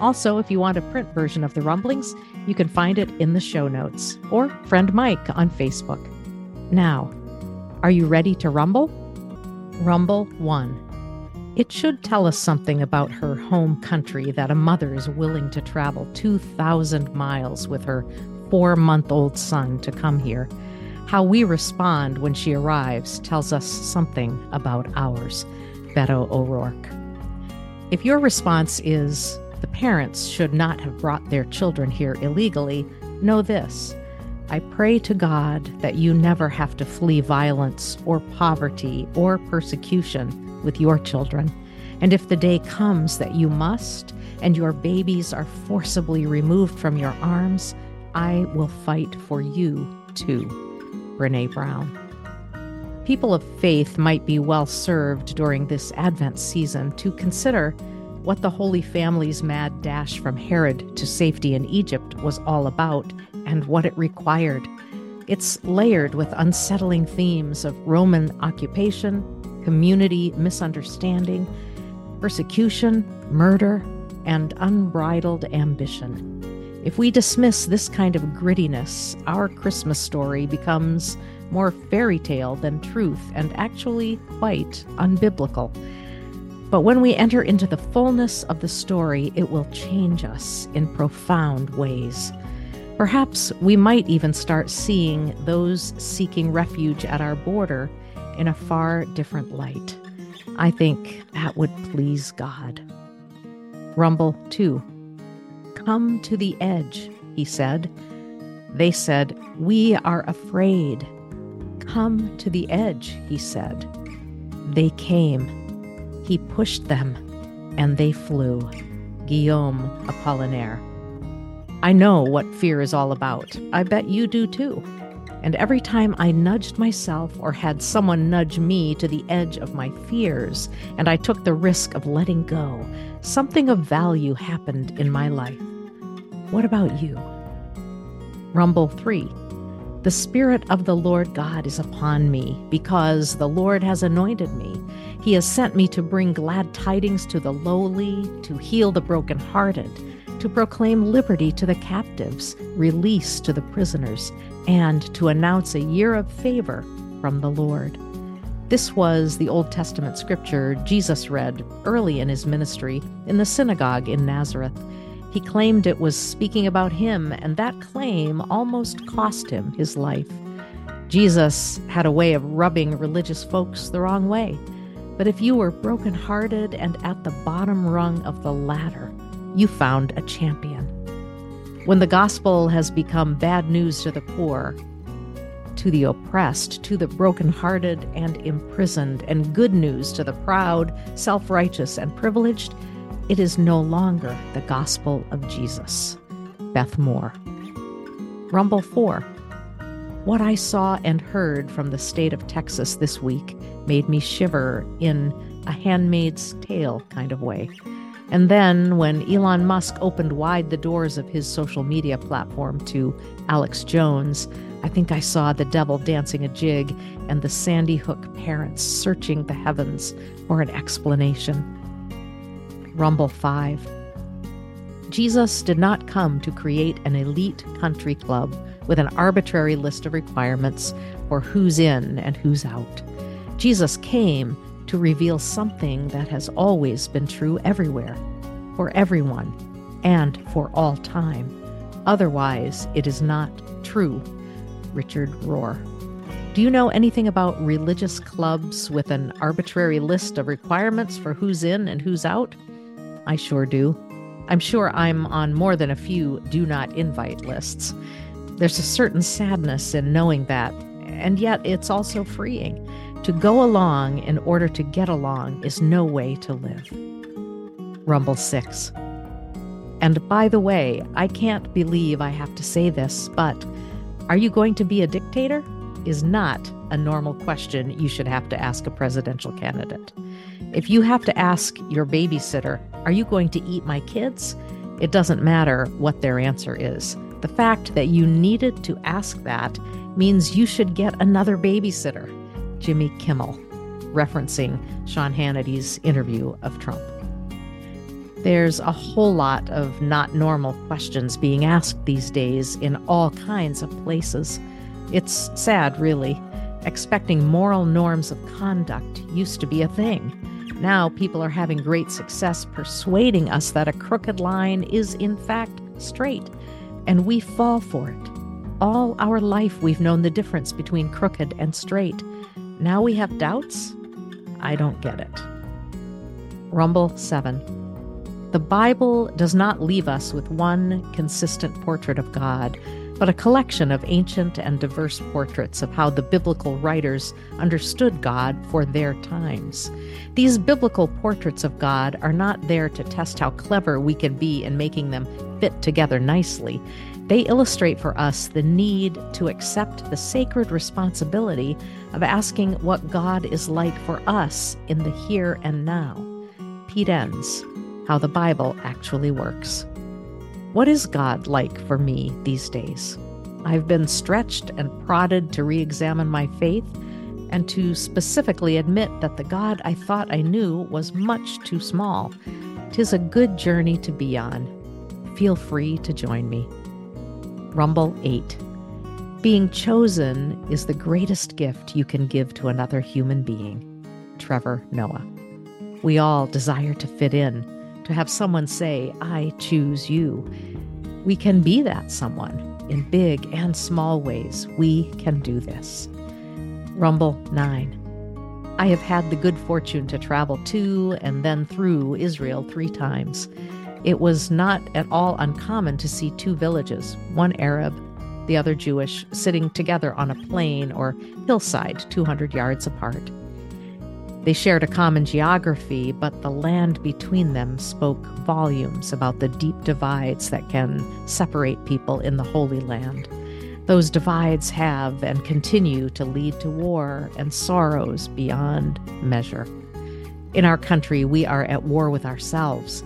Also, if you want a print version of the rumblings, you can find it in the show notes or friend Mike on Facebook. Now, are you ready to rumble? Rumble 1. It should tell us something about her home country that a mother is willing to travel 2,000 miles with her four month old son to come here. How we respond when she arrives tells us something about ours. Beto O'Rourke. If your response is, the parents should not have brought their children here illegally, know this. I pray to God that you never have to flee violence or poverty or persecution with your children. And if the day comes that you must, and your babies are forcibly removed from your arms, I will fight for you too. Brene Brown. People of faith might be well served during this Advent season to consider what the Holy Family's mad dash from Herod to safety in Egypt was all about and what it required. It's layered with unsettling themes of Roman occupation, community misunderstanding, persecution, murder, and unbridled ambition. If we dismiss this kind of grittiness, our Christmas story becomes more fairy tale than truth and actually quite unbiblical. But when we enter into the fullness of the story, it will change us in profound ways. Perhaps we might even start seeing those seeking refuge at our border in a far different light. I think that would please God. Rumble 2. Come to the edge, he said. They said, We are afraid. Come to the edge, he said. They came. He pushed them, and they flew. Guillaume Apollinaire. I know what fear is all about. I bet you do too. And every time I nudged myself or had someone nudge me to the edge of my fears, and I took the risk of letting go, something of value happened in my life. What about you? Rumble 3. The Spirit of the Lord God is upon me, because the Lord has anointed me. He has sent me to bring glad tidings to the lowly, to heal the brokenhearted, to proclaim liberty to the captives, release to the prisoners, and to announce a year of favor from the Lord. This was the Old Testament scripture Jesus read early in his ministry in the synagogue in Nazareth. He claimed it was speaking about him, and that claim almost cost him his life. Jesus had a way of rubbing religious folks the wrong way. But if you were brokenhearted and at the bottom rung of the ladder, you found a champion. When the gospel has become bad news to the poor, to the oppressed, to the brokenhearted and imprisoned, and good news to the proud, self righteous, and privileged, it is no longer the gospel of Jesus. Beth Moore. Rumble 4. What I saw and heard from the state of Texas this week made me shiver in a handmaid's tale kind of way. And then when Elon Musk opened wide the doors of his social media platform to Alex Jones, I think I saw the devil dancing a jig and the Sandy Hook parents searching the heavens for an explanation. Rumble 5. Jesus did not come to create an elite country club with an arbitrary list of requirements for who's in and who's out. Jesus came to reveal something that has always been true everywhere, for everyone, and for all time. Otherwise, it is not true. Richard Rohr. Do you know anything about religious clubs with an arbitrary list of requirements for who's in and who's out? I sure do. I'm sure I'm on more than a few do not invite lists. There's a certain sadness in knowing that, and yet it's also freeing. To go along in order to get along is no way to live. Rumble 6. And by the way, I can't believe I have to say this, but are you going to be a dictator? Is not a normal question you should have to ask a presidential candidate. If you have to ask your babysitter, Are you going to eat my kids? It doesn't matter what their answer is. The fact that you needed to ask that means you should get another babysitter. Jimmy Kimmel, referencing Sean Hannity's interview of Trump. There's a whole lot of not normal questions being asked these days in all kinds of places. It's sad, really. Expecting moral norms of conduct used to be a thing. Now people are having great success persuading us that a crooked line is, in fact, straight, and we fall for it. All our life, we've known the difference between crooked and straight. Now we have doubts? I don't get it. Rumble 7. The Bible does not leave us with one consistent portrait of God, but a collection of ancient and diverse portraits of how the biblical writers understood God for their times. These biblical portraits of God are not there to test how clever we can be in making them fit together nicely. They illustrate for us the need to accept the sacred responsibility of asking what God is like for us in the here and now. Pete Enns how the Bible actually works. What is God like for me these days? I've been stretched and prodded to re examine my faith and to specifically admit that the God I thought I knew was much too small. Tis a good journey to be on. Feel free to join me. Rumble 8. Being chosen is the greatest gift you can give to another human being. Trevor Noah. We all desire to fit in, to have someone say, I choose you. We can be that someone in big and small ways. We can do this. Rumble 9. I have had the good fortune to travel to and then through Israel three times. It was not at all uncommon to see two villages, one Arab, the other Jewish, sitting together on a plain or hillside 200 yards apart. They shared a common geography, but the land between them spoke volumes about the deep divides that can separate people in the Holy Land. Those divides have and continue to lead to war and sorrows beyond measure. In our country, we are at war with ourselves.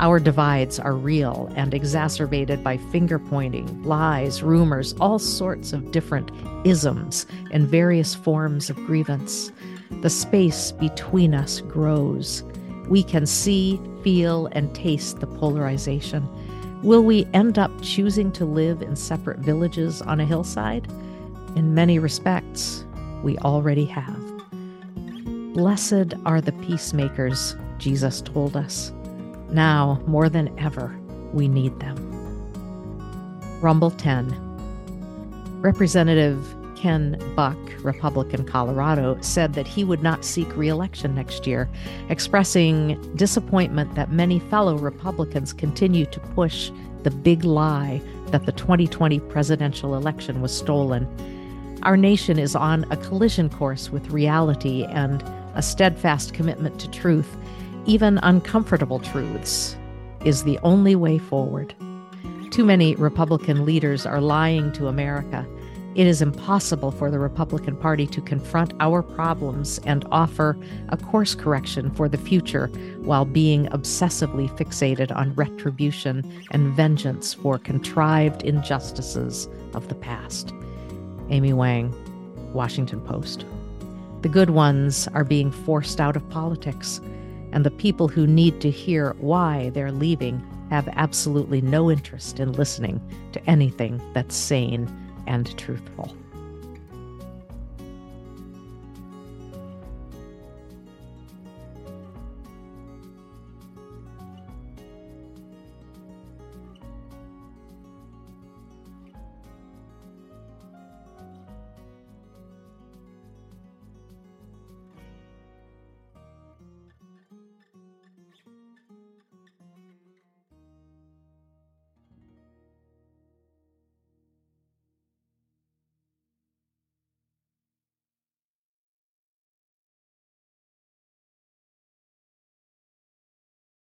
Our divides are real and exacerbated by finger pointing, lies, rumors, all sorts of different isms, and various forms of grievance. The space between us grows. We can see, feel, and taste the polarization. Will we end up choosing to live in separate villages on a hillside? In many respects, we already have. Blessed are the peacemakers, Jesus told us. Now, more than ever, we need them. Rumble 10. Representative Ken Buck, Republican Colorado, said that he would not seek reelection next year, expressing disappointment that many fellow Republicans continue to push the big lie that the 2020 presidential election was stolen. Our nation is on a collision course with reality and a steadfast commitment to truth, even uncomfortable truths, is the only way forward. Too many Republican leaders are lying to America it is impossible for the Republican Party to confront our problems and offer a course correction for the future while being obsessively fixated on retribution and vengeance for contrived injustices of the past. Amy Wang, Washington Post. The good ones are being forced out of politics, and the people who need to hear why they're leaving have absolutely no interest in listening to anything that's sane and truthful.